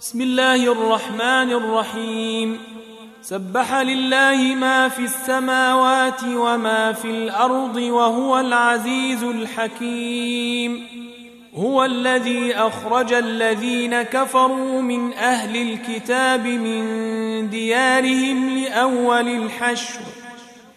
بسم الله الرحمن الرحيم. سبح لله ما في السماوات وما في الأرض وهو العزيز الحكيم. هو الذي أخرج الذين كفروا من أهل الكتاب من ديارهم لأول الحشر.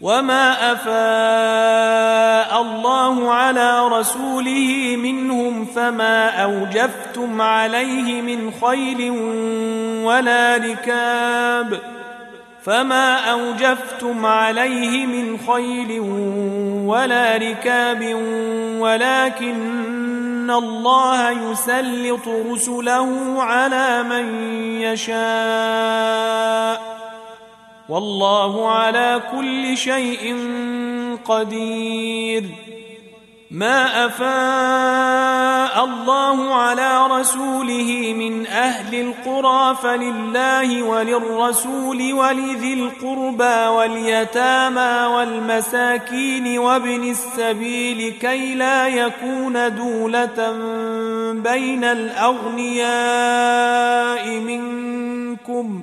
وما افاء الله على رسوله منهم فما اوجفتم عليه من خيل ولا ركاب فما اوجفتم عليه من خيل ولا ركاب ولكن الله يسلط رسله على من يشاء والله على كل شيء قدير. ما أفاء الله على رسوله من أهل القرى فلله وللرسول ولذي القربى واليتامى والمساكين وابن السبيل كي لا يكون دولة بين الأغنياء منكم.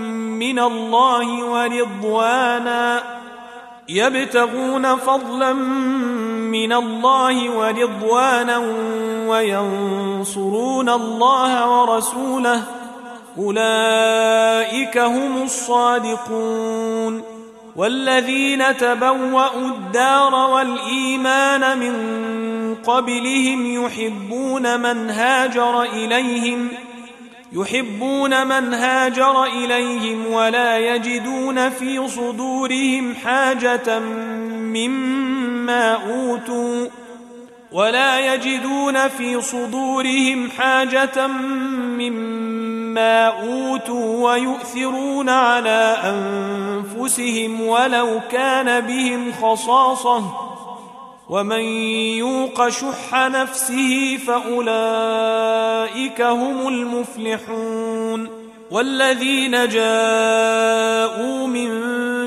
من الله ورضوانا. يبتغون فضلا من الله ورضوانا وينصرون الله ورسوله. أولئك هم الصادقون. والذين تبوأوا الدار والإيمان من قبلهم يحبون من هاجر إليهم. يحبون من هاجر إليهم ولا يجدون في صدورهم حاجة مما أوتوا ولا يجدون في صدورهم حاجة مما أوتوا ويؤثرون على أنفسهم ولو كان بهم خصاصة ومن يوق شح نفسه فأولئك هم المفلحون والذين جاءوا من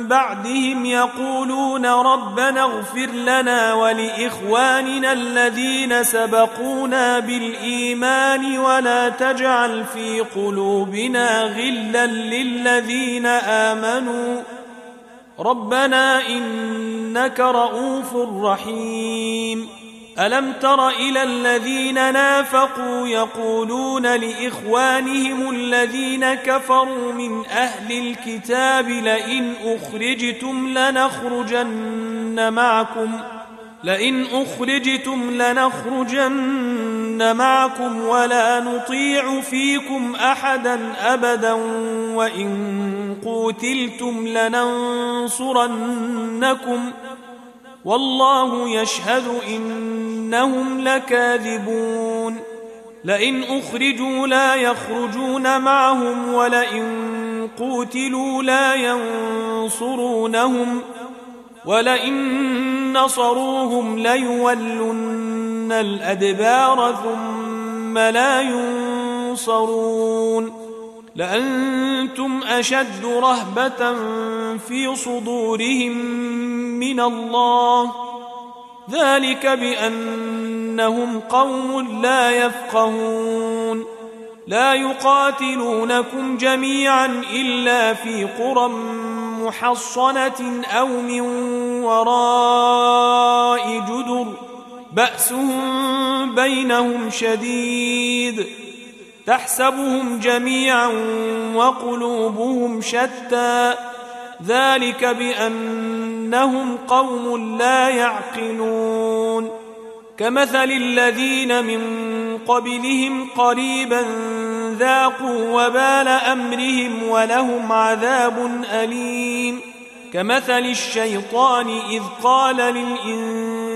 بعدهم يقولون ربنا اغفر لنا ولإخواننا الذين سبقونا بالإيمان ولا تجعل في قلوبنا غلا للذين آمنوا ربنا إنك رءوف رحيم. ألم تر إلى الذين نافقوا يقولون لإخوانهم الذين كفروا من أهل الكتاب لئن أخرجتم لنخرجن معكم لئن أخرجتم لنخرجن معكم ولا نطيع فيكم احدا ابدا وان قوتلتم لننصرنكم والله يشهد إنهم لكاذبون لئن أخرجوا لا يخرجون معهم ولئن قوتلوا لا ينصرونهم ولئن نصروهم ليولن الأدبار ثم لا ينصرون لأنتم أشد رهبة في صدورهم من الله ذلك بأنهم قوم لا يفقهون لا يقاتلونكم جميعا إلا في قرى محصنة أو من وراء جدر بأسهم بينهم شديد تحسبهم جميعا وقلوبهم شتى ذلك بأنهم قوم لا يعقلون. كمثل الذين من قبلهم قريبا ذاقوا وبال أمرهم ولهم عذاب أليم. كمثل الشيطان إذ قال للإنسان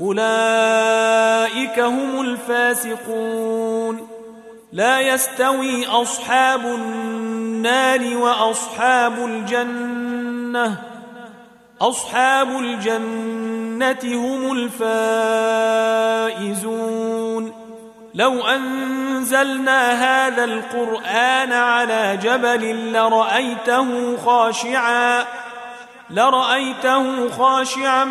أولئك هم الفاسقون. لا يستوي أصحاب النار وأصحاب الجنة. أصحاب الجنة هم الفائزون. لو أنزلنا هذا القرآن على جبل لرأيته خاشعا لرأيته خاشعا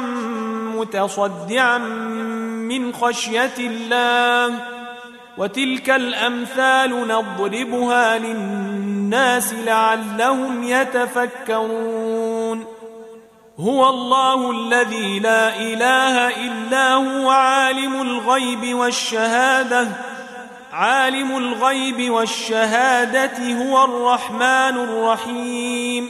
متصدعا من خشية الله. وتلك الأمثال نضربها للناس لعلهم يتفكرون. هو الله الذي لا إله إلا هو عالم الغيب والشهادة. عالم الغيب والشهادة هو الرحمن الرحيم.